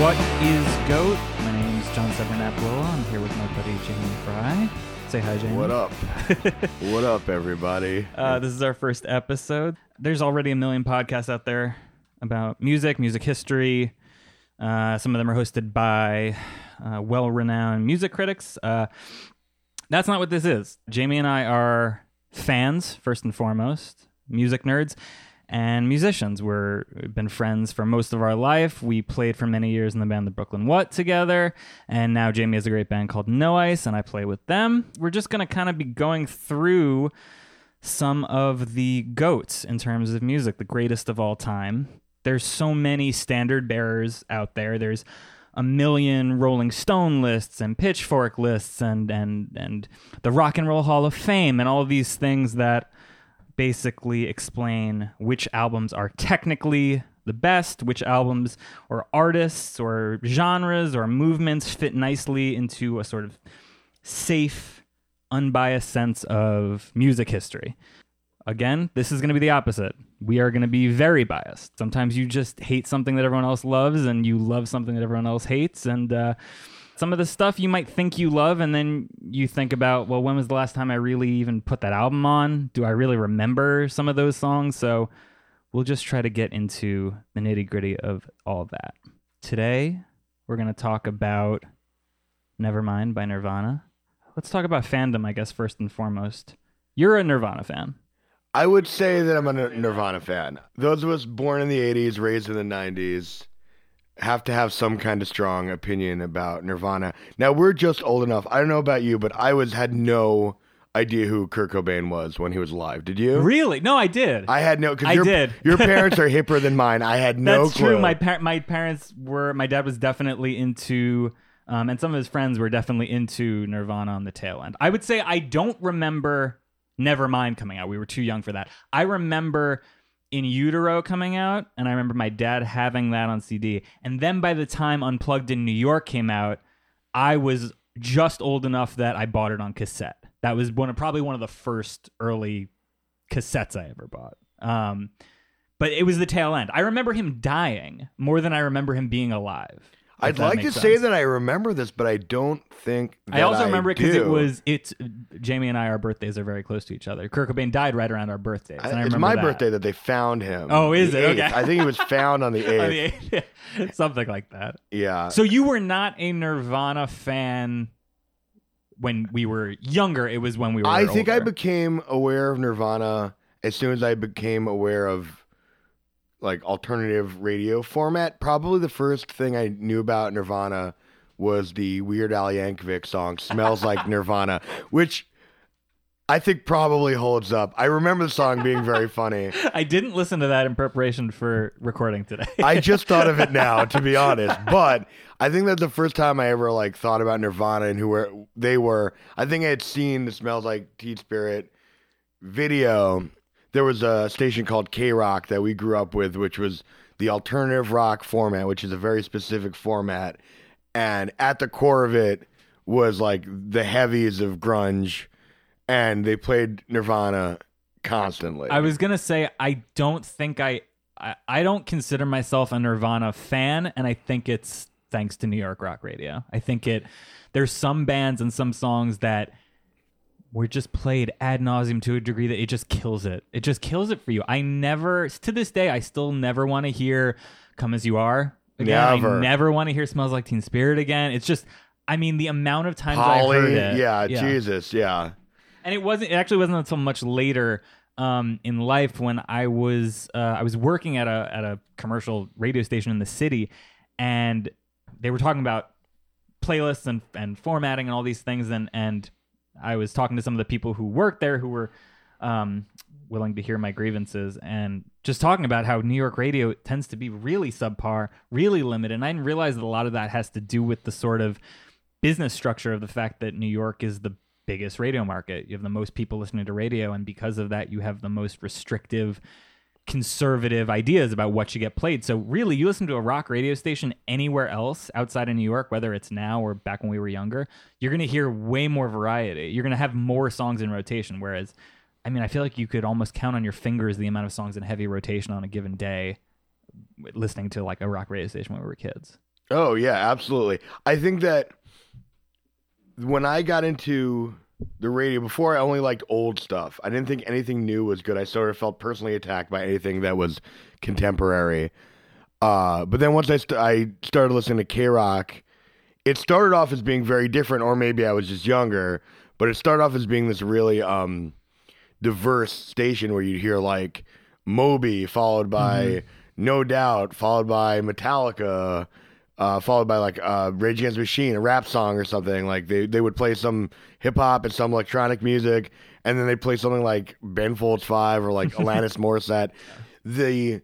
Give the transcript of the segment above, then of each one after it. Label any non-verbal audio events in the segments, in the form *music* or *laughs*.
What is Goat? My name is John Severnap I'm here with my buddy Jamie Fry. Say hi, Jamie. What up? *laughs* what up, everybody? Uh, this is our first episode. There's already a million podcasts out there about music, music history. Uh, some of them are hosted by uh, well renowned music critics. Uh, that's not what this is. Jamie and I are fans, first and foremost, music nerds and musicians. We're, we've been friends for most of our life. We played for many years in the band The Brooklyn What together, and now Jamie has a great band called No Ice, and I play with them. We're just going to kind of be going through some of the goats in terms of music, the greatest of all time. There's so many standard bearers out there. There's a million Rolling Stone lists and Pitchfork lists and and and the Rock and Roll Hall of Fame and all these things that basically explain which albums are technically the best, which albums or artists or genres or movements fit nicely into a sort of safe, unbiased sense of music history. Again, this is going to be the opposite. We are going to be very biased. Sometimes you just hate something that everyone else loves, and you love something that everyone else hates. And uh, some of the stuff you might think you love and then you think about well when was the last time i really even put that album on? Do i really remember some of those songs? So we'll just try to get into the nitty gritty of all of that. Today we're going to talk about nevermind by nirvana. Let's talk about fandom i guess first and foremost. You're a nirvana fan. I would say that I'm a Nirvana fan. Those of us born in the 80s, raised in the 90s, have to have some kind of strong opinion about Nirvana. Now we're just old enough. I don't know about you, but I was had no idea who Kurt Cobain was when he was alive. Did you? Really? No, I did. I had no. Cause I your, did. your *laughs* parents are hipper than mine. I had no. That's clue. true. My par- my parents were. My dad was definitely into. Um, and some of his friends were definitely into Nirvana on the tail end. I would say I don't remember Nevermind coming out. We were too young for that. I remember in utero coming out and i remember my dad having that on cd and then by the time unplugged in new york came out i was just old enough that i bought it on cassette. That was one of probably one of the first early cassettes i ever bought. Um, but it was the tail end. I remember him dying more than i remember him being alive I'd like to sense. say that I remember this, but I don't think. I also I remember it because it was it's Jamie and I. Our birthdays are very close to each other. Kurt Cobain died right around our birthdays. And I, I, it's my that. birthday that they found him. Oh, is The it? Okay. I think he was found on the eighth. *laughs* On the eighth. *laughs* something like that. yeah. So you were not a Nirvana fan when we were younger. It was when we were. I think I became aware of Nirvana as soon as I became aware of like alternative radio format. Probably the first thing I knew about Nirvana was the Weird Al Yankovic song "Smells Like *laughs* Nirvana," which I think probably holds up. I remember the song being very funny. *laughs* I didn't listen to that in preparation for recording today. *laughs* I just thought of it now, to be honest. But I think that's the first time I ever like thought about Nirvana and who were they were. I think I had seen the "Smells Like Teen Spirit" video. There was a station called K Rock that we grew up with, which was the alternative rock format, which is a very specific format. And at the core of it was like the heavies of grunge, and they played Nirvana constantly. I was gonna say I don't think I, I I don't consider myself a Nirvana fan, and I think it's thanks to New York rock radio. I think it there's some bands and some songs that were just played ad nauseum to a degree that it just kills it. It just kills it for you. I never to this day I still never want to hear "Come as You Are" again. Never. I never want to hear "Smells Like Teen Spirit" again. It's just. I mean, the amount of times I Polly, heard it. yeah, Jesus, yeah. and it wasn't it actually wasn't until much later um, in life when I was uh, I was working at a at a commercial radio station in the city, and they were talking about playlists and and formatting and all these things, and and I was talking to some of the people who worked there who were um, willing to hear my grievances and just talking about how New York radio tends to be really subpar, really limited, and I didn't realize that a lot of that has to do with the sort of business structure of the fact that New York is the biggest radio market. You have the most people listening to radio, and because of that, you have the most restrictive, conservative ideas about what should get played. So, really, you listen to a rock radio station anywhere else outside of New York, whether it's now or back when we were younger, you're going to hear way more variety. You're going to have more songs in rotation. Whereas, I mean, I feel like you could almost count on your fingers the amount of songs in heavy rotation on a given day listening to like a rock radio station when we were kids. Oh yeah, absolutely. I think that when I got into the radio before, I only liked old stuff. I didn't think anything new was good. I sort of felt personally attacked by anything that was contemporary. Uh, but then once I st- I started listening to K Rock, it started off as being very different, or maybe I was just younger. But it started off as being this really um, diverse station where you'd hear like Moby, followed by No Doubt, followed by Metallica, uh, followed by like uh, Rage Against the Machine, a rap song or something. Like they, they would play some hip hop and some electronic music, and then they play something like Ben Folds Five or like *laughs* Alanis Morissette. The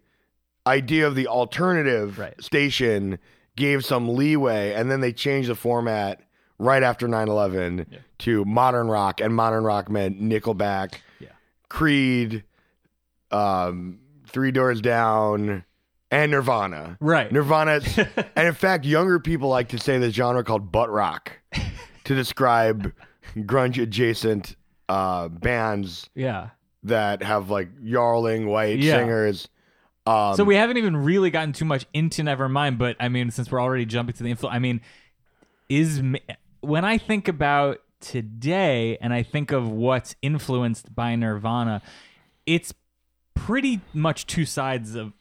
idea of the alternative Right. station gave some leeway, and then they changed the format right after 9-11 to modern rock, and modern rock meant Nickelback, Yeah. Creed, um, Three Doors Down, and Nirvana. Right. Nirvana, *laughs* and in fact, younger people like to say the genre called butt rock to describe grunge adjacent uh, bands Yeah. that have like yarling white Yeah. singers. Um, So we haven't even really gotten too much into Nevermind, but I mean, since we're already jumping to the influence, I mean, is ma- when I think about today and I think of what's influenced by Nirvana, it's pretty much two sides of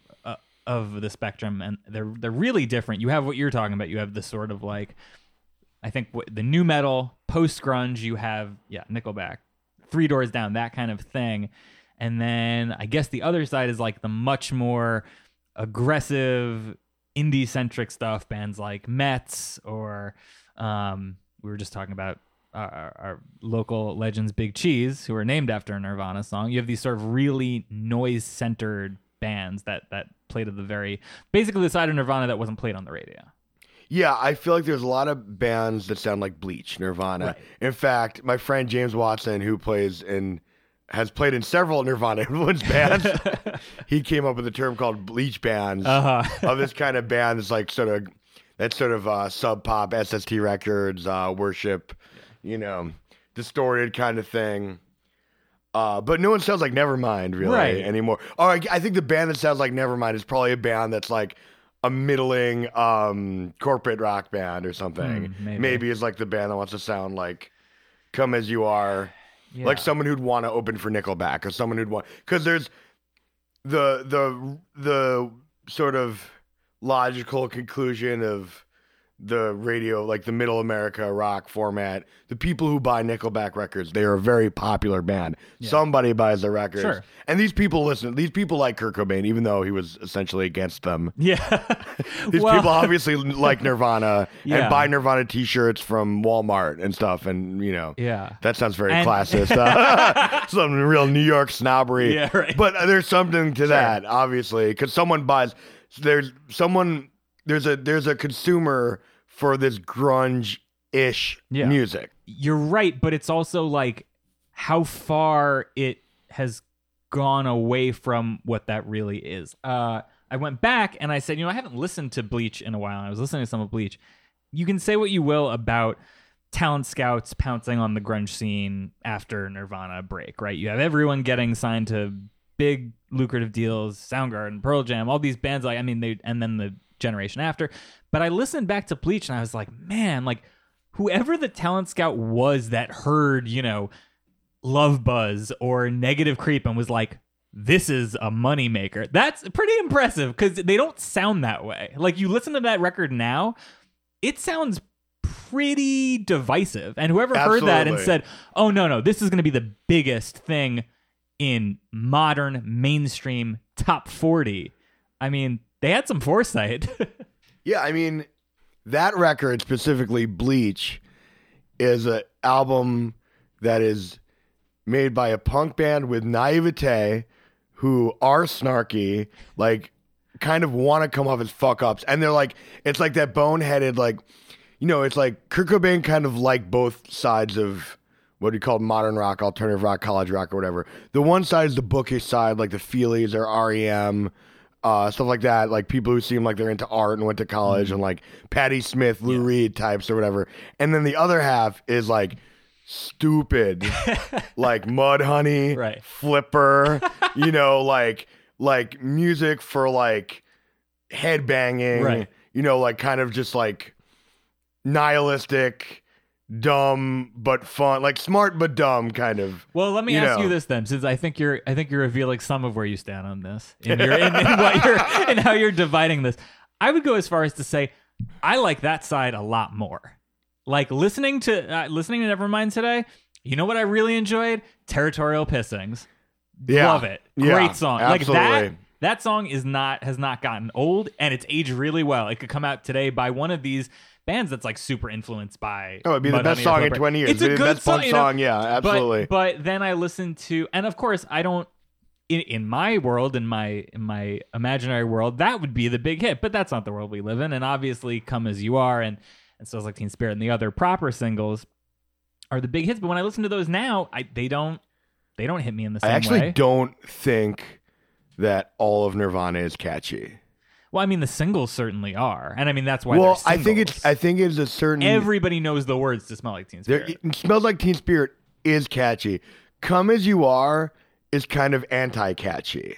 of the spectrum, and they're they're really different. You have what you're talking about. You have the sort of like, I think what, the new metal, post grunge. You have yeah, Nickelback, Three Doors Down, that kind of thing. And then I guess the other side is like the much more aggressive indie centric stuff, bands like METZ or um, we were just talking about our, our local legends Big Cheese, who are named after a Nirvana song. You have these sort of really noise centered bands that that played at the very basically the side of Nirvana that wasn't played on the radio. Yeah, I feel like there's a lot of bands that sound like Bleach, Nirvana. Right. In fact, my friend James Watson, who plays in has played in several Nirvana *laughs* influenced bands, *laughs* he came up with a term called bleach bands Uh-huh. *laughs* of this kind of band that's like sort of that's sort of uh, sub pop, SST records, uh, worship, you know, distorted kind of thing. Uh, but no one sounds like Nevermind really Right. anymore. Or I, I think the band that sounds like Nevermind is probably a band that's like a middling um, corporate rock band or something. Hmm, maybe. maybe is like the band that wants to sound like "Come as You Are," like someone who'd want to open for Nickelback or someone who'd want because there's the the the sort of logical conclusion of the radio, like the middle America rock format. The people who buy Nickelback records, they are a very popular band. Somebody buys their records, Sure. and these people listen. These people like Kurt Cobain, even though he was essentially against them. Yeah. *laughs* *laughs* These Well- people obviously like Nirvana Yeah. and buy Nirvana T-shirts from Walmart and stuff, and you know, Yeah. that sounds very And- classist. *laughs* Uh, some real New York snobbery. Yeah, right. But uh, there's something to that, obviously, because someone buys. There's someone. There's a there's a consumer for this grunge ish Yeah. music. you're right, but it's also like how far it has gone away from what that really is. Uh, I went back and I said, you know, I haven't listened to Bleach in a while. I was listening to some of Bleach. You can say what you will about talent scouts pouncing on the grunge scene after Nirvana break, right? You have everyone getting signed to big lucrative deals, Soundgarden, Pearl Jam, all these bands like I mean they and then the generation after. But I listened back to Bleach and I was like, man, like whoever the talent scout was that heard, you know, Love Buzz or Negative Creep and was like, this is a moneymaker. That's pretty impressive because they don't sound that way. Like you listen to that record now, it sounds pretty divisive. And whoever heard that and Absolutely. said, oh, no, no, this is going to be the biggest thing in modern mainstream top 40. I mean, they had some foresight. *laughs* Yeah, I mean, that record specifically, Bleach, is an album that is made by a punk band with naivete who are snarky, like kind of want to come off as fuck ups. And they're like, it's like that boneheaded, like, you know, it's like Kurt Cobain kind of like both sides of what do you call modern rock, alternative rock, college rock, or whatever. The one side is the bookish side, like the Feelies or REM, uh, stuff like that. Like people who seem like they're into art and went to college, and like Patti Smith, Lou Reed types or whatever. And then the other half is like stupid, *laughs* like Mudhoney, Right. Flipper, *laughs* you know, like like music for like headbanging, Right. you know, like kind of just like nihilistic, dumb but fun, like smart but dumb kind of. Well, let me You ask know. you this then, since I think you're, I think you're revealing some of where you stand on this, in, your, in, in what you're, and how you're dividing this. I would go as far as to say, I like that side a lot more. Like listening to uh, listening to Nevermind today. You know what I really enjoyed? Territorial pissings. Yeah. Love it. Yeah, Great song. Like that. That song is not has not gotten old, and it's aged really well. It could come out today by one of these bands that's like super influenced by. Oh, it'd be the best Mudhoney or song in 20 years. It's a It'd be the good best song. you know? song, yeah, absolutely. But, but then I listened to, and of course, I don't. In, in my world, in my in my imaginary world, that would be the big hit. But that's not the world we live in. And obviously, "Come as You Are" and and "Smells Like Teen Spirit" and the other proper singles are the big hits. But when I listen to those now, I they don't they don't hit me in the same way. I actually way. don't think that all of Nirvana is catchy. Well, I mean, the singles certainly are, and I mean that's why. well, I think it's. I think it's a certain everybody knows the words to "Smell Like Teen Spirit." it smells like Teen Spirit is catchy. Come as you are is kind of anti-catchy.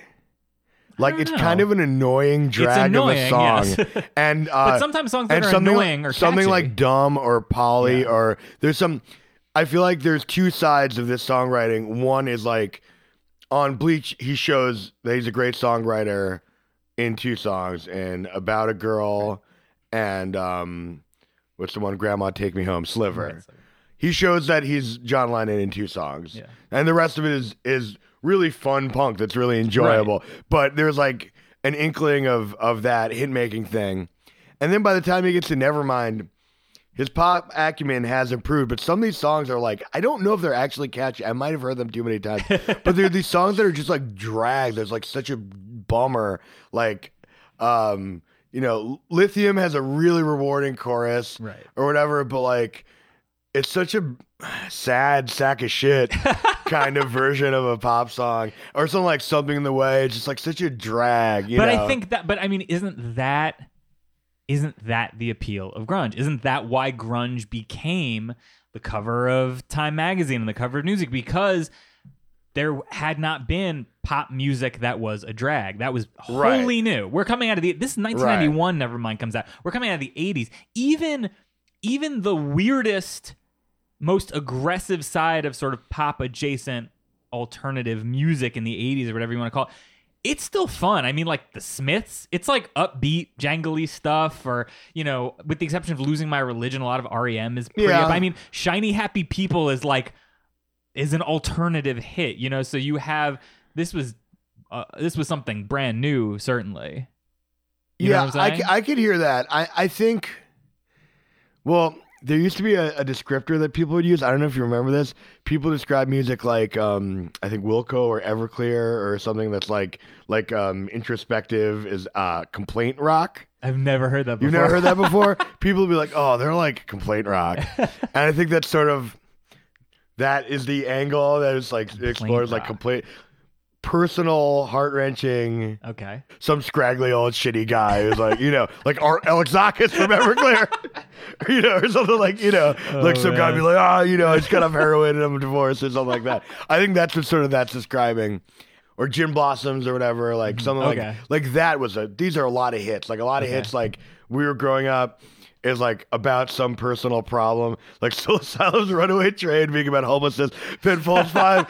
Like it's know. kind of an annoying drag annoying, of a song, yes. *laughs* and uh, but sometimes songs that are something annoying like, or something like dumb or poly Yeah. or there's some. I feel like there's two sides of this songwriting. One is like on Bleach, he shows that he's a great songwriter in two songs and about a girl and um, what's the one? Grandma Take Me Home, Sliver. He shows that he's John Lennon in two songs, Yeah. and the rest of it is is really fun punk that's really enjoyable. But there's like an inkling of of that hit making thing, and then by the time he gets to Nevermind, his pop acumen has improved. But some of these songs are like I don't know if they're actually catchy. I might have heard them too many times, *laughs* but they're these songs that are just like drag. There's like such a bummer, like. um you know, Lithium has a really rewarding chorus, Right. or whatever, but like it's such a sad sack of shit *laughs* kind of version of a pop song or something like something in the way it's just like such a drag you but know? I think that, but I mean, isn't that, isn't that the appeal of grunge? Isn't that why grunge became the cover of Time magazine and the cover of Newsweek? Because there had not been pop music that was a drag. That was Right. wholly new. We're coming out of the this is 1991. Nevermind comes out. We're coming out of the 80s. Even even the weirdest, most aggressive side of sort of pop adjacent alternative music in the 80s or whatever you want to call it. It's still fun. I mean, like the Smiths, it's like upbeat, jangly stuff, or, you know, with the exception of losing my religion, a lot of REM is pretty Yeah. up. I mean, Shiny Happy People is like is an alternative hit, you know. So you have this was uh, this was something brand new, certainly. You yeah I, saying? could hear that i i think well there used to be a, a descriptor that people would use i don't know if you remember this people describe music like um i think wilco or everclear or something that's like like um introspective is uh complaint rock I've never heard that before. You've never heard that before? *laughs* People will be like, "Oh, they're like complaint rock," and I think that's sort of that is the angle that is like explores like rock. Personal, heart wrenching. okay. Some scraggly old shitty guy who's like, you know, like Art Alexakis from Everclear, *laughs* you know, or something like, you know, like Oh, some guy be like, ah, you know, I just got off heroin and I'm divorced or something like that. I think that's what sort of that's describing. Or Gin Blossoms or whatever, like something Mm-hmm. Okay. like like that was a. These are a lot of hits, like a lot of Okay. hits. Like we were growing up, is like about some personal problem, like *laughs* Soul Asylum's Runaway Train being about homelessness, Ben Folds Five,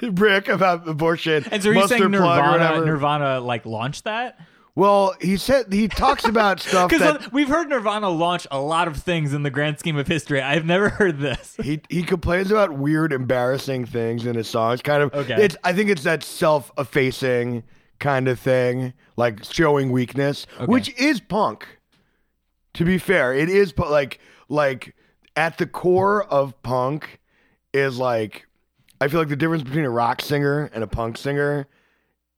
*laughs* Brick about abortion, And so are you saying Nirvana. Nirvana like launched that? Well, he said he talks about *laughs* stuff that Because we've heard Nirvana launch a lot of things in the grand scheme of history. I've never heard this. he he complains about weird, embarrassing things in his songs. Kind of, Okay. It's I think it's that self-effacing kind of thing, like showing weakness, which is punk. To be fair, it is like like at the core of punk is like I feel like the difference between a rock singer and a punk singer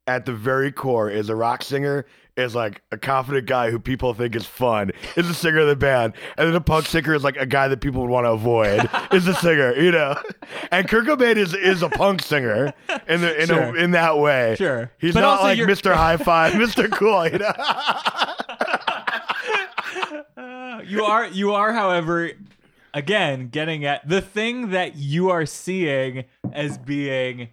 at the very core is a rock singer is like a confident guy who people think is fun is the singer of the band and then a punk singer is like a guy that people would want to avoid *laughs* is the singer you know and Kurt Cobain is is a punk singer in the in Sure. a, in that way Sure. he's But not like Mr. High Five *laughs* Mr. Cool you know *laughs* you are you are, however, again getting at the thing that you are seeing as being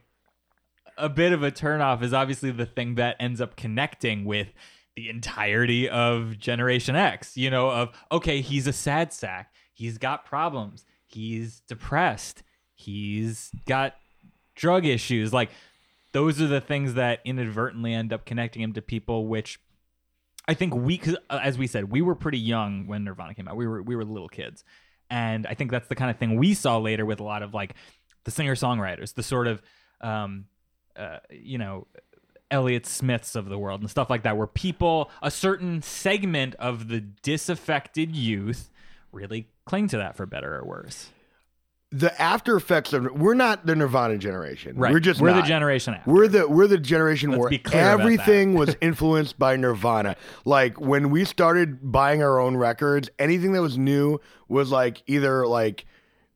a bit of a turnoff is obviously the thing that ends up connecting with the entirety of Generation X, you know, of okay, he's a sad sack. He's got problems. He's depressed. He's got drug issues. Like those are the things that inadvertently end up connecting him to people which I think we uh, as we said, we were pretty young when Nirvana came out. We were we were little kids. And I think that's the kind of thing we saw later with a lot of like the singer-songwriters, the sort of um uh, you know, Elliott Smiths of the world and stuff like that, where people, a certain segment of the disaffected youth, really cling to that for better or worse. The after effects of we're not the Nirvana generation. Right. We're just we're not. the generation after. We're the we're the generation Let's where be clear about everything was *laughs* influenced by Nirvana. Like when we started buying our own records, anything that was new was like either like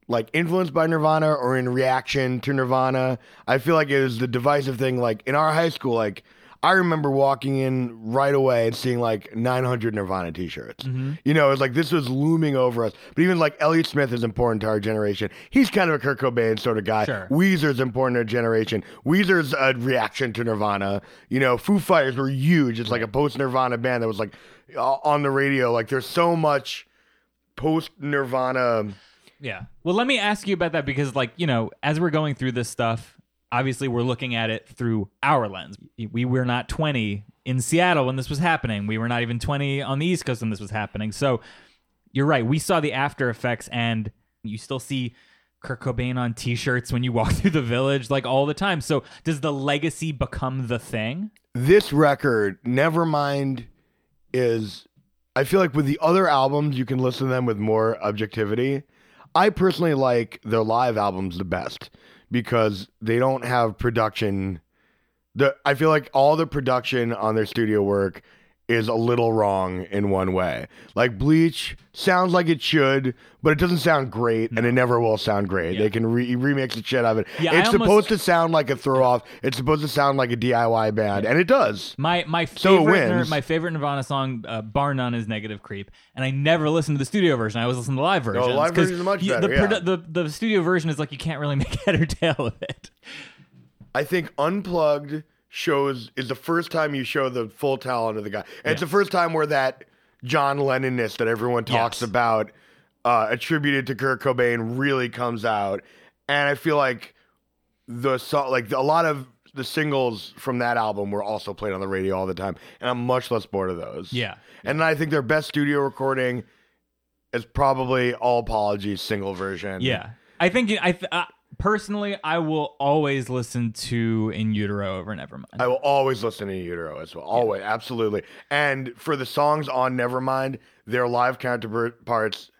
like influenced by Nirvana or in reaction to Nirvana. I feel like it was the divisive thing. Like in our high school, like I remember walking in right away and seeing like 900 Nirvana t-shirts. Mm-hmm. You know, it was like this was looming over us. But even like Elliott Smith is important to our generation. He's kind of a Kurt Cobain sort of guy. Sure. Weezer's important to our generation. Weezer's a reaction to Nirvana. You know, Foo Fighters were huge. It's like a post Nirvana band that was like on the radio. Like there's so much post Nirvana. Yeah. Well, let me ask you about that because, like, you know, as we're going through this stuff, obviously we're looking at it through our lens. We were not 20 in Seattle when this was happening. We were not even 20 on the East Coast when this was happening. So you're right. We saw the after effects, and you still see Kurt Cobain on t shirts when you walk *laughs* through the village, like all the time. So does the legacy become the thing? This record, Nevermind, is. I feel like with the other albums, you can listen to them with more objectivity. I personally like their live albums the best because they don't have production. The I feel like all the production on their studio work is a little wrong in one way. Like Bleach sounds like it should, but it doesn't sound great, and it never will sound great. They can re- remix the shit out of it. Yeah, I it's almost- supposed to sound like a throw off. It's supposed to sound like a DIY band, and it does. My my So favorite Nir- my favorite Nirvana song, uh, bar none, is "Negative Creep," and I never listened to the studio version. I always listen to the live version. Oh, live version's much The, better, produ- yeah. the the studio version is like you can't really *laughs* make head or tail of it. I think Unplugged shows is the first time you show the full talent of the guy. And it's the first time where that John Lennonness that everyone talks Yes. about uh, attributed to Kurt Cobain really comes out. And I feel like the so- like a lot of the singles from that album were also played on the radio all the time, and I'm much less bored of those. Yeah. and I think their best studio recording is probably All Apologies single version. Yeah, I think I th- uh, personally I will always listen to In Utero over Nevermind. I will always listen to In Utero as well. Always, absolutely. And for the songs on Nevermind, their live counterparts,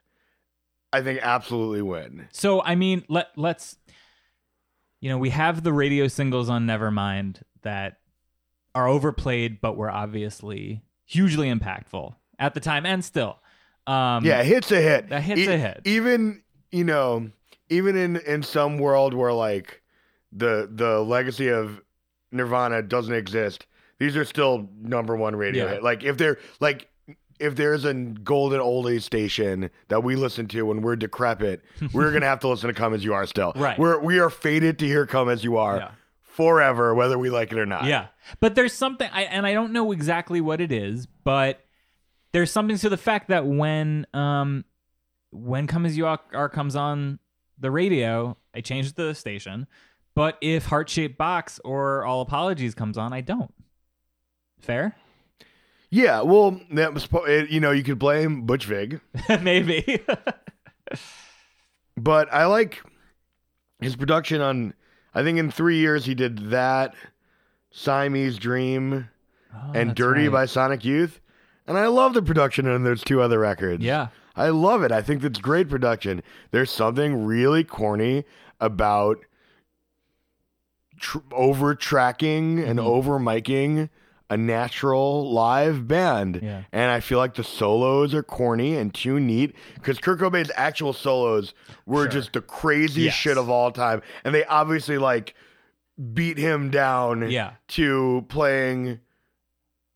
I think absolutely win. So I mean, let let's you know we have the radio singles on Nevermind that are overplayed, but were obviously hugely impactful at the time and still. Um, Yeah, hit's a hit. A hit's a hit. Even you know, even in in some world where like the the legacy of Nirvana doesn't exist, these are still number one radio Yeah. Like if they're like. If there's a golden oldie station that we listen to when we're decrepit, *laughs* we're gonna have to listen to "Come as You Are" still. Right. We're we are fated to hear "Come as You Are" Yeah. forever, whether we like it or not. Yeah. But there's something I and I don't know exactly what it is, but there's something to the fact that when um when Come As You Are comes on the radio, I change the station. But if Heart Shaped Box or All Apologies comes on, I don't. Fair? Yeah. Well, that was you know you could blame Butch Vig, *laughs* Maybe. *laughs* but I like his production on. I think in three years he did that, Siamese Dream, Oh, and Dirty right. by Sonic Youth, and I love the production on those two other records. Yeah. I love it. I think that's great production. There's something really corny about tr- over tracking and Mm-hmm. over miking a natural live band. Yeah. And I feel like the solos are corny and too neat because Kurt Cobain's actual solos were Sure. just the craziest Yes. shit of all time. And they obviously like beat him down Yeah. to playing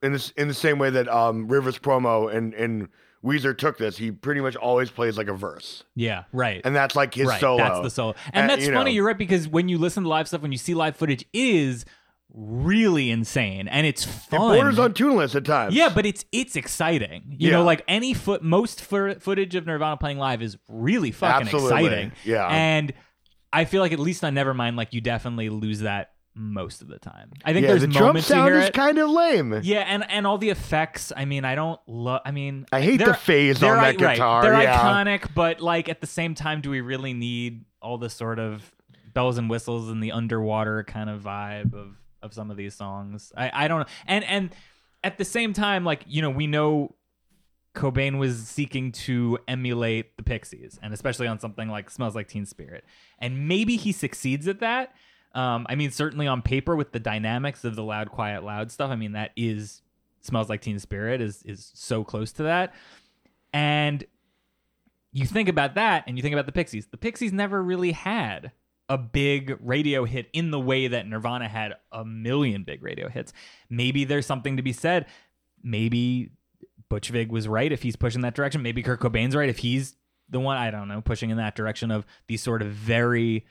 in this in the same way that um Rivers Cuomo and and Weezer took this. He pretty much always plays like a verse, Yeah, right. and that's like his right. solo. That's the solo. And Uh, that's you funny, know. you're right, because when you listen to live stuff, when you see live footage, it is really insane and it's It fun. borders on tuneless at times. Yeah, but it's it's exciting. You Yeah. know, like any foot most fo- footage of Nirvana playing live is really fucking Absolutely. exciting. Yeah. And I feel like at least on Nevermind, like you definitely lose that most of the time. I think yeah, there's the drum moments you sound is kind of lame. yeah, and and all the effects. I mean, I don't love. I mean, I hate the phase on that i- right, guitar, They're yeah. iconic, but like at the same time, do we really need all the sort of bells and whistles and the underwater kind of vibe of of some of these songs? I I don't know. And and at the same time, like you know, we know Cobain was seeking to emulate the Pixies, and especially on something like "Smells Like Teen Spirit," and maybe he succeeds at that. Um, I mean, certainly on paper with the dynamics of the loud, quiet, loud stuff. I mean, that is "Smells Like Teen Spirit" is is so close to that, and you think about that, and you think about the Pixies. The Pixies never really had a big radio hit in the way that Nirvana had a million big radio hits. Maybe there's something to be said. Maybe Butch Vig was right if he's pushing that direction. Maybe Kurt Cobain's right if he's the one, I don't know, pushing in that direction of these sort of very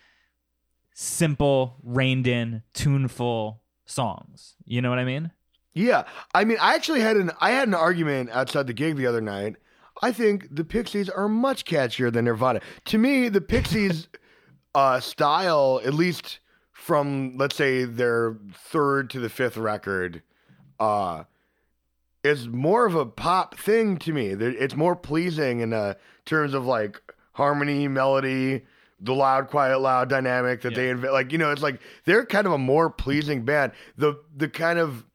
simple, reined in, tuneful songs. You know what I mean? Yeah, I mean, I actually had an I had an argument outside the gig the other night. I think the Pixies are much catchier than Nirvana. To me, the Pixies *laughs* uh, style, at least from let's say their third to the fifth record, uh, is more of a pop thing to me. It's more pleasing in uh, terms of like harmony, melody, the loud, quiet, loud dynamic that they inv- like. You know, it's like they're kind of a more pleasing band. The the kind of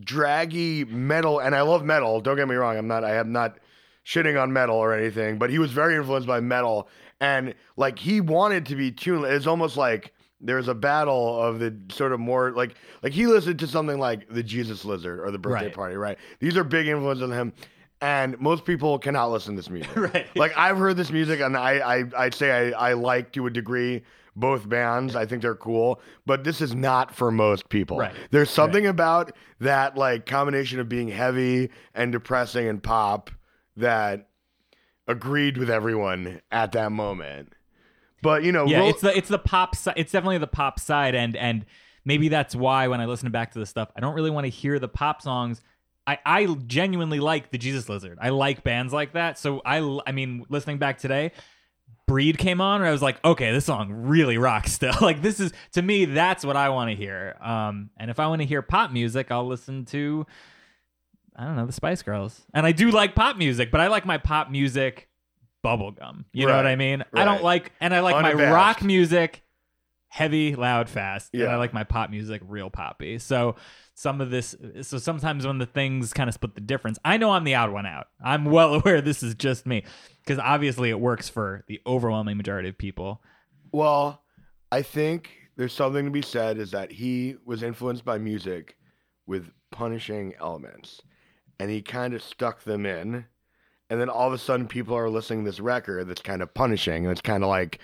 draggy metal, and I love metal. Don't get me wrong. I'm not. I am not shitting on metal or anything. But he was very influenced by metal, and like he wanted to be tuned. It's almost like there's a battle of the sort of more like like he listened to something like the Jesus Lizard or the Birthday Right. Party. Right. These are big influences on him. And most people cannot listen to this music. *laughs* Right. Like I've heard this music, and I, I I'd say I, I like to a degree both bands. I think they're cool, but this is not for most people. Right. There's something about that like combination of being heavy and depressing and pop that agreed with everyone at that moment. But you know, Yeah, it's the it's the pop side. It's definitely the pop side, and and maybe that's why when I listen back to the stuff, I don't really want to hear the pop songs. I I genuinely like the Jesus Lizard. I like bands like that. So I I mean, listening back today, Breed came on, and I was like, okay, this song really rocks. Still, *laughs* like this is to me, that's what I want to hear. Um, and if I want to hear pop music, I'll listen to. I don't know the Spice Girls, and I do like pop music, but I like my pop music bubblegum. You know what I mean? I don't like, and I like my rock music heavy, loud, fast. And Yeah. I like my pop music real poppy. So some of this, so sometimes when the things kind of split the difference, I know I'm the odd one out. I'm well *laughs* aware this is just me because obviously it works for the overwhelming majority of people. Well, I think there's something to be said is that he was influenced by music with punishing elements and he kind of stuck them in. And then all of a sudden, people are listening to this record that's kind of punishing and it's kind of like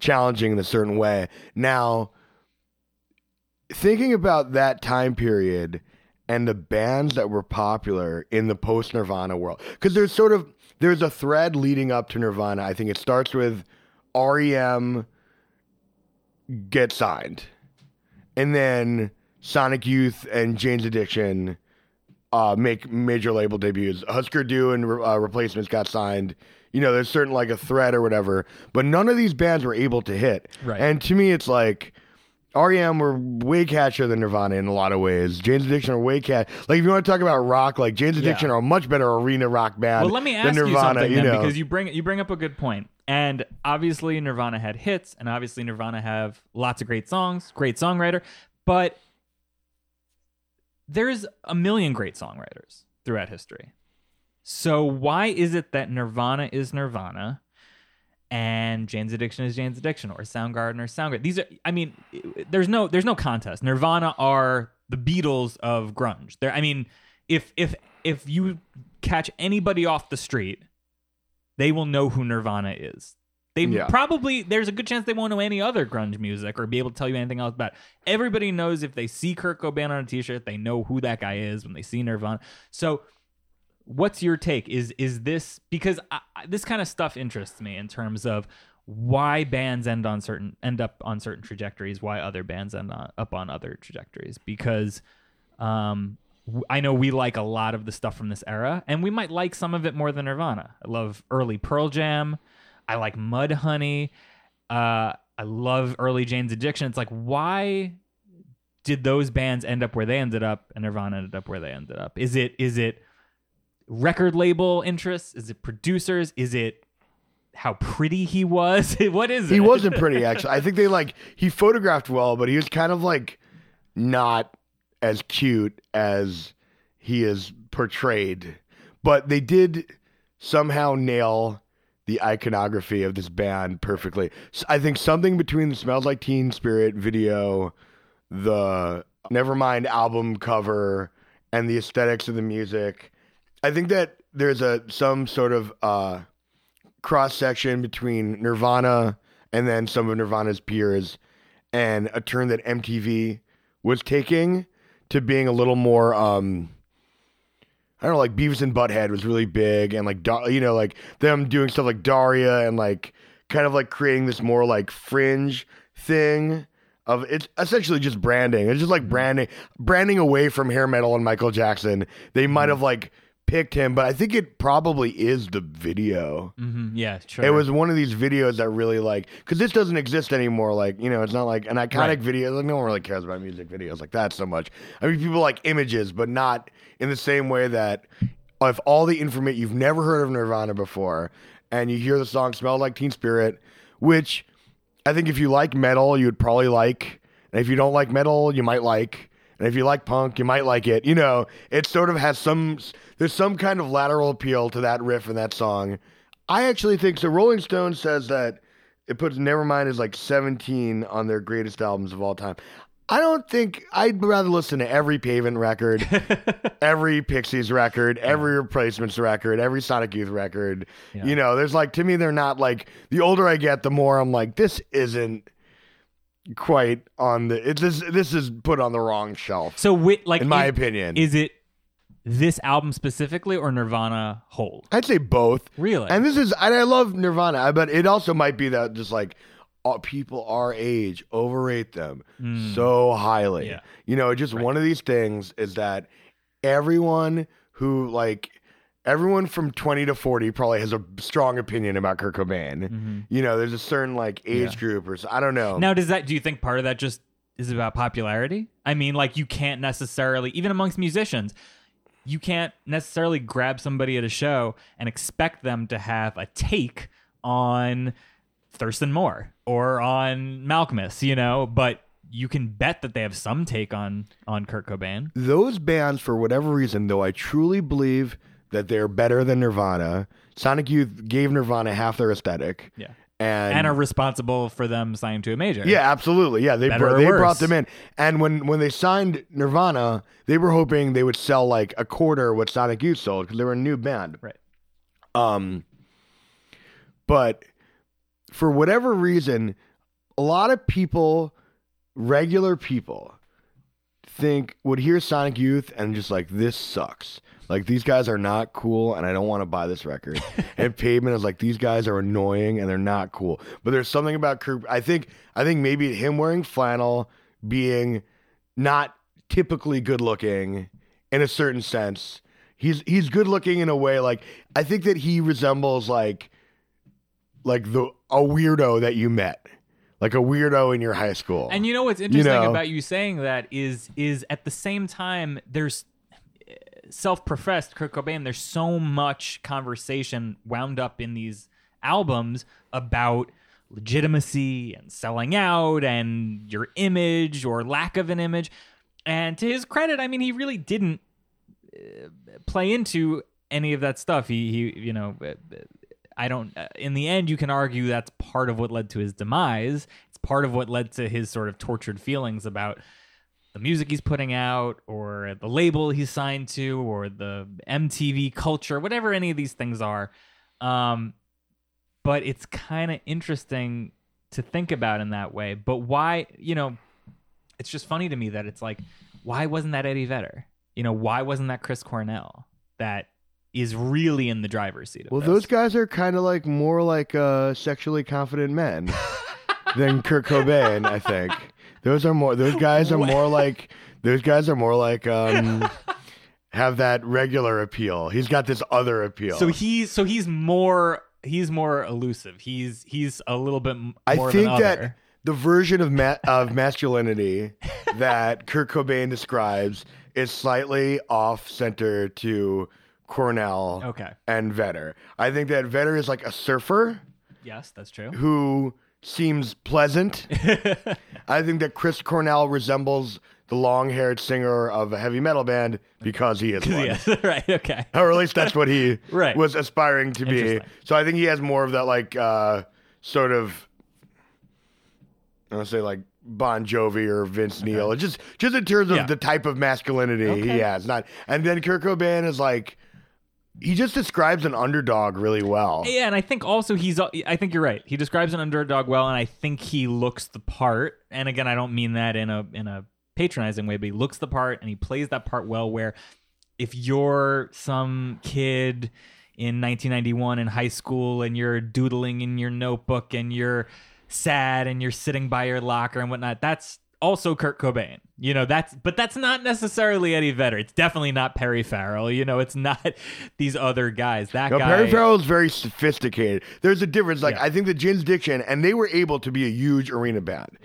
challenging in a certain way. Now, thinking about that time period and the bands that were popular in the post Nirvana world, because there's sort of there's a thread leading up to Nirvana. I think it starts with REM get signed, and then Sonic Youth and Jane's Addiction uh, make major label debuts. Husker Du and uh, Replacements got signed. You know, there's certain like a thread or whatever, but none of these bands were able to hit. Right. And to me, it's like REM were way catchier than Nirvana in a lot of ways. Jane's Addiction are way catch. Like if you want to talk about rock, like Jane's Addiction are a much better arena rock band. Well, let me than ask you something you then, because you bring you bring up a good point. And obviously Nirvana had hits, and obviously Nirvana have lots of great songs, great songwriter, but there's a million great songwriters throughout history. So why is it that Nirvana is Nirvana and Jane's Addiction is Jane's Addiction or Soundgarden or Soundgarden? These are I mean there's no there's no contest. Nirvana are the Beatles of grunge. There I mean if if if you catch anybody off the street, they will know who Nirvana is. They Yeah. probably there's a good chance they won't know any other grunge music or be able to tell you anything else about. It. Everybody knows if they see Kurt Cobain on a t-shirt, they know who that guy is when they see Nirvana. So what's your take is is this because I, this kind of stuff interests me in terms of why bands end on certain end up on certain trajectories, why other bands end on, up on other trajectories. Because um, I know we like a lot of the stuff from this era, and we might like some of it more than Nirvana. I love early Pearl Jam. I like Mudhoney. Uh, I love early Jane's Addiction. It's like why did those bands end up where they ended up, and Nirvana ended up where they ended up? Is it is it record label interests? Is it producers? Is it how pretty he was? *laughs* what is it? He wasn't pretty *laughs* actually. I think they like he photographed well, but he was kind of like not as cute as he is portrayed. But they did somehow nail the iconography of this band perfectly. I think something between the Smells Like Teen Spirit video, the Nevermind album cover, and the aesthetics of the music. I think that there's a some sort of uh, cross section between Nirvana and then some of Nirvana's peers, and a turn that MTV was taking to being a little more. Um, I don't know, like Beavis and Butthead was really big, and like you know, like them doing stuff like Daria and like kind of like creating this more like fringe thing of it's essentially just branding. It's just like branding, branding away from hair metal and Michael Jackson. They might have like picked him, but I think it probably is the video. Mhm, yeah, sure. It was one of these videos that really like because this doesn't exist anymore. Like you know, it's not like an iconic Right. video. Like no one really cares about music videos like that so much. I mean, people like images, but not in the same way that if all the information you've never heard of Nirvana before, and you hear the song "Smell Like Teen Spirit," which I think if you like metal, you would probably like, and if you don't like metal, you might like. And if you like punk, you might like it. You know, it sort of has some, there's some kind of lateral appeal to that riff and that song. I actually think so. Rolling Stone says that it puts Nevermind as like 17 on their greatest albums of all time. I don't think I'd rather listen to every Pavement record, *laughs* every Pixies record, every Replacements record, every Sonic Youth record. Yeah. You know, there's like to me they're not like the older I get, the more I'm like this isn't quite on the it, this this is put on the wrong shelf so, wi- like, in my is, opinion. is it this album specifically or Nirvana whole? I'd say both. Really? And this is, and I love Nirvana, but it also might be that just like uh, people our age overrate them so highly. Yeah. You know, just one of these things is that everyone who like everyone from 20 to 40 probably has a strong opinion about Kurt Cobain. You know, there's a certain like age Mm-hmm. Yeah. group or so, I don't know. Now, does that? Do you think part of that just is about popularity? I mean, like you can't necessarily, even amongst musicians, you can't necessarily grab somebody at a show and expect them to have a take on Thurston Moore or on Malkmus, you know. But you can bet that they have some take on on Kurt Cobain. those bands, for whatever reason, though, I truly believe that they're better than Nirvana. Sonic Youth gave Nirvana half their aesthetic. Yeah. And, And are responsible for them signing to a major. Yeah, absolutely. Yeah, they brought, they worse. brought them in, and when when they signed Nirvana, they were hoping they would sell like a quarter what Sonic Youth sold because they were a new band. Right. Um, but for whatever reason, a lot of people, regular people, think would hear Sonic Youth and just like this sucks. Like these guys are not cool, and I don't want to buy this record. *laughs* and Pavement is like these guys are annoying and they're not cool. But there's something about Kurt. I think I think maybe him wearing flannel, being not typically good looking in a certain sense. He's he's good looking in a way like I think that he resembles like like the a weirdo that you met. Like a weirdo in your high school. And you know what's interesting know. about you saying that is is at the same time there's self-professed Kurt Cobain. There's so much conversation wound up in these albums about legitimacy and selling out and your image or lack of an image. And to his credit, I mean, he really didn't uh, play into any of that stuff. He, he, you know, uh, I don't. Uh, in the end, you can argue that's part of what led to his demise. It's part of what led to his sort of tortured feelings about the music he's putting out, or the label he's signed to, or the MTV culture, whatever any of these things are. Um, but it's kind of interesting to think about in that way. But why, you know, it's just funny to me that it's like, why wasn't that Eddie Vedder? You know, why wasn't that Chris Cornell that is really in the driver's seat. Well, this. those guys are kind of like more like uh, sexually confident men *laughs* than Kurt Cobain. I think those are more. Those guys are more *laughs* like. Those guys are more like. Um, have that regular appeal. He's got this other appeal. So he's so he's more he's more elusive. He's he's a little bit more I think that other. the version of ma- of *laughs* masculinity *laughs* that Kurt Cobain describes is slightly off center to Cornell Okay. and Vedder. I think that Vedder is like a surfer Yes, that's true. who seems pleasant. *laughs* I think that Chris Cornell resembles the long-haired singer of a heavy metal band because he is *laughs* one. yeah, *laughs* right. Okay. or at least that's what he Right. was aspiring to be. So I think he has more of that like uh, sort of I want to say like Bon Jovi or Vince Neil, just just in terms of Yeah. the type of masculinity he has. Not and then Kurt Cobain is like he just describes an underdog really well. Yeah, and I think also he's. I think you're right. He describes an underdog well, and I think he looks the part. And again, I don't mean that in a in a patronizing way, but he looks the part and he plays that part well. Where if you're some kid in 1991 in high school and you're doodling in your notebook and you're sad and you're sitting by your locker and whatnot, that's also Kurt Cobain. You know, that's but that's not necessarily Eddie Vedder. It's definitely not Perry Farrell. You know, it's not *laughs* these other guys. That No, guy. Perry Farrell is very sophisticated. There's a difference. Like Yeah. I think the Jane's Addiction, and they were able to be a huge arena band.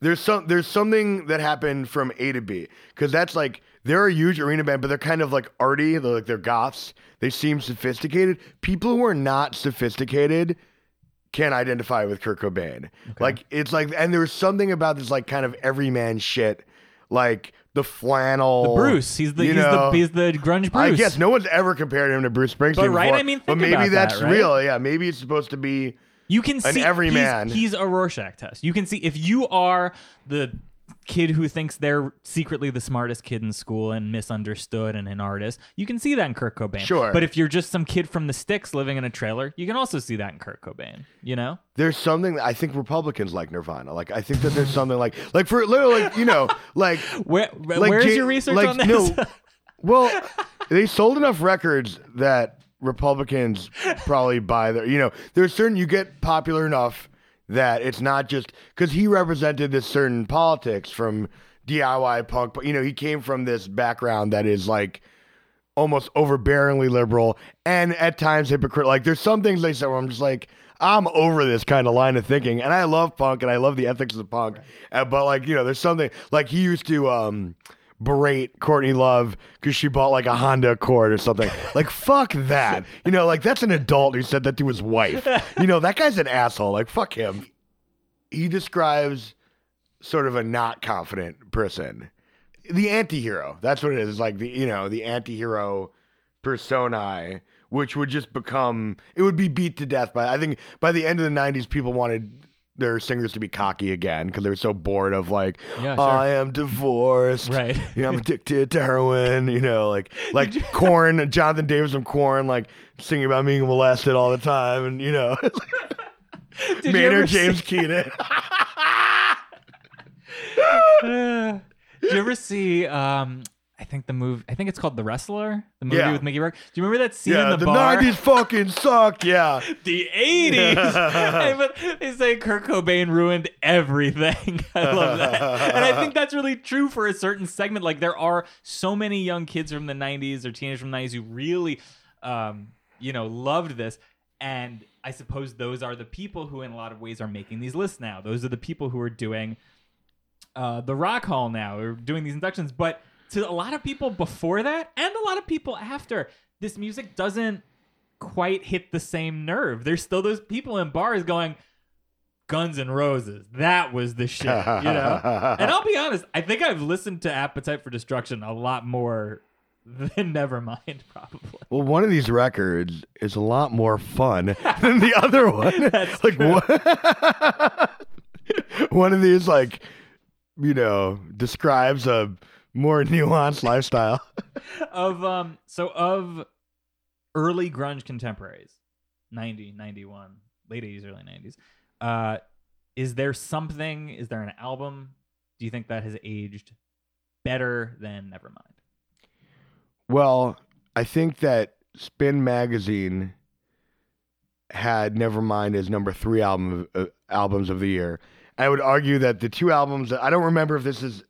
There's some there's something that happened from A to B because that's like they're a huge arena band, but they're kind of like arty. They're like they're goths. They seem sophisticated. People who are not sophisticated can't identify with Kurt Cobain. Like it's like, and there's something about this like kind of everyman shit, like the flannel. Bruce. He's the he's know, the he's the grunge Bruce. I guess no one's ever compared him to Bruce Springsteen. But, right, before, I mean, but maybe that's that, right? real. Yeah, maybe it's supposed to be. you can see everyman. He's, he's a Rorschach test. You can see if you are the kid who thinks they're secretly the smartest kid in school and misunderstood and an artist. You can see that in Kurt Cobain. Sure. But if you're just some kid from the sticks living in a trailer, you can also see that in Kurt Cobain. You know. There's something that I think Republicans like Nirvana. Like I think that there's something like like for literally like you know *laughs* like Where where's your research like, on this? No, *laughs* well, they sold enough records that Republicans probably buy their. You know, there's certain you get popular enough that it's not just because he represented this certain politics from DIY punk. But you know, he came from this background that is like almost overbearingly liberal and at times hypocritical. Like there's some things they said where I'm just like. I'm over this kind of line of thinking, and I love punk, and I love the ethics of punk. Uh, but like, you know, there's something like he used to um, berate Courtney Love because she bought like a Honda Accord or something. Like, fuck that. You know, like that's an adult who said that to his wife. You know, that guy's an asshole. Like, fuck him. He describes sort of a not confident person. The anti-hero. That's what it is. Like the, you know, the anti-hero personae, which would just become, it would be beat to death by, I think by the end of the 90s, people wanted their singers to be cocky again because they were so bored of like, Yeah, sure. I am divorced. Right. You know, I'm addicted to heroin. You know, like *laughs* like Korn, Jonathan Davis from Korn, like singing about being molested all the time, and you know, *laughs* Did Maynard see- James Keenan. *laughs* Did you ever see? Um, think the movie. I think it's called The Wrestler. The movie Yeah. with Mickey Rourke. Do you remember that scene yeah, in the, the bar? '90s *laughs* fucking suck. Yeah, *laughs* the 80s. but *laughs* they say Kurt Cobain ruined everything. I love that. and I think that's really true for a certain segment. Like there are so many young kids from the 90s or teenagers from the 90s who really um, you know, loved this. And I suppose those are the people who in a lot of ways are making these lists now. Those are the people who are doing uh, the Rock Hall now, or doing these inductions. But to a lot of people before that, and a lot of people after, this music doesn't quite hit the same nerve. There's still those people in bars going, Guns and Roses, that was the shit, you know. and I'll be honest, I think I've listened to Appetite for Destruction a lot more than Nevermind, *laughs* probably. Well, one of these records is a lot more fun *laughs* than the other one. *laughs* That's like one, one of these, like you know, describes a more *laughs* nuanced lifestyle. of um, so of early grunge contemporaries, 90, 91, late 80s, early 90s. Uh, is there something? Is there an album? Do you think that has aged better than Nevermind? Well, I think that Spin magazine had Nevermind as number three album of, uh, albums of the year. I would argue that the two albums that I don't remember if this is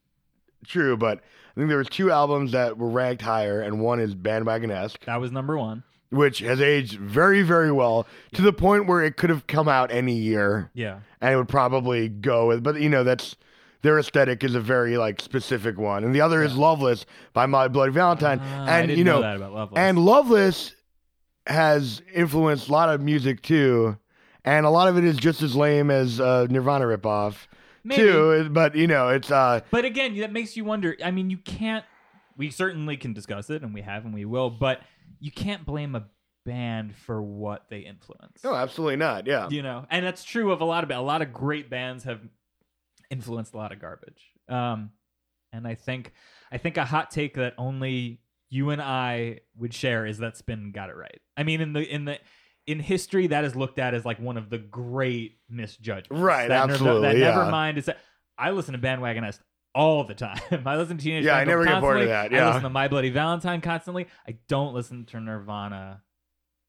true, but I think there was two albums that were ranked higher, and one is Bandwagonesque, That was number one. which has aged very, very well to the point where it could have come out any year Yeah. and it would probably go with. But you know, that's their aesthetic is a very like specific one, and the other is Loveless by My Bloody Valentine, Ah, I and didn't you know, that about Loveless. and Loveless has influenced a lot of music too, and a lot of it is just as lame as uh, Nirvana ripoff Maybe. too. But you know, it's uh, But again, that makes you wonder. I mean, you can't. We certainly can discuss it, and we have, and we will. But you can't blame a band for what they influence. no, absolutely not. Yeah, You know, and that's true of a lot of a lot of great bands have influenced a lot of garbage. Um, and I think I think a hot take that only you and I would share is that Spin got it right. I mean, in the in the in history, that is looked at as like one of the great misjudgments. Right, That absolutely, That yeah. Nevermind is that I listen to Bandwagonesque all the time. *laughs* I listen to Teenage Yeah, I never get bored of that, yeah. I listen to My Bloody Valentine constantly. I don't listen to Nirvana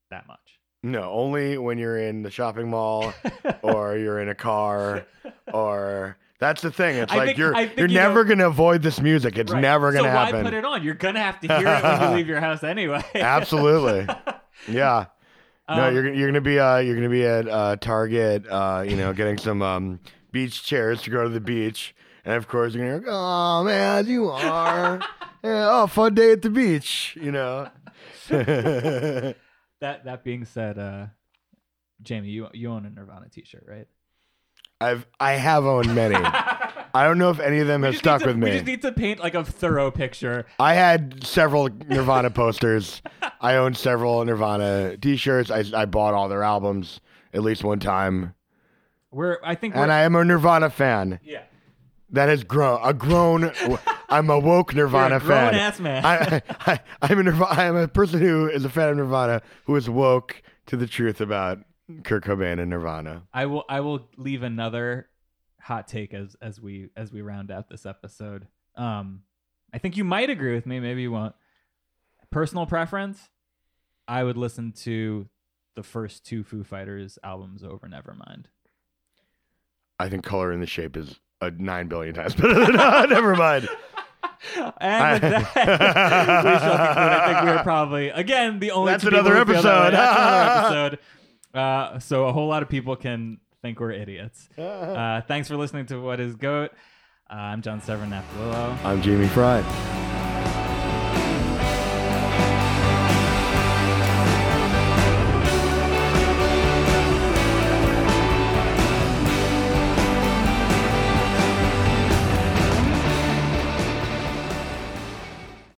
that much. no, only when you're in the shopping mall *laughs* or you're in a car or. That's the thing. It's I like think- you're think, you're you know- never gonna avoid this music. It's Right. never gonna so happen. why put it on? You're gonna have to *laughs* hear it when you leave your house anyway. Absolutely. Yeah. No, Um, you're you're gonna be uh you're gonna be at uh Target uh you know getting some um beach chairs to go to the beach, and of course you're gonna go, oh man, you are, *laughs* yeah, oh fun day at the beach, you know. *laughs* that that being said, uh, Jamie, you you own a Nirvana T-shirt, right? I've I have owned many. *laughs* I don't know if any of them have stuck to- with me. We just need to paint like a thorough picture. I had several Nirvana posters. *laughs* I owned several Nirvana T-shirts. I I bought all their albums at least one time, We're I think and I am a Nirvana fan. yeah. that has grown. A grown. I'm a woke Nirvana *laughs* You're a grown fan. ass man. I, I, I'm a Nirvana, I'm a person who is a fan of Nirvana who is woke to the truth about Kurt Cobain and Nirvana. I will I will leave another hot take as as we as we round out this episode. Um I think you might agree with me, maybe you won't. Personal preference, I would listen to the first two Foo Fighters albums over Nevermind. I think Colour and the Shape is a nine billion times *laughs* better than. uh, never mind. *laughs* And with that, *laughs* we shall conclude. I think we are probably again the only. That's another who feel that episode. That's another episode. Uh, so a whole lot of people can think we're idiots. *laughs* Uh, thanks for listening to What Is Goat. Uh, I'm John Severn Napolillo. I'm Jamie Fry.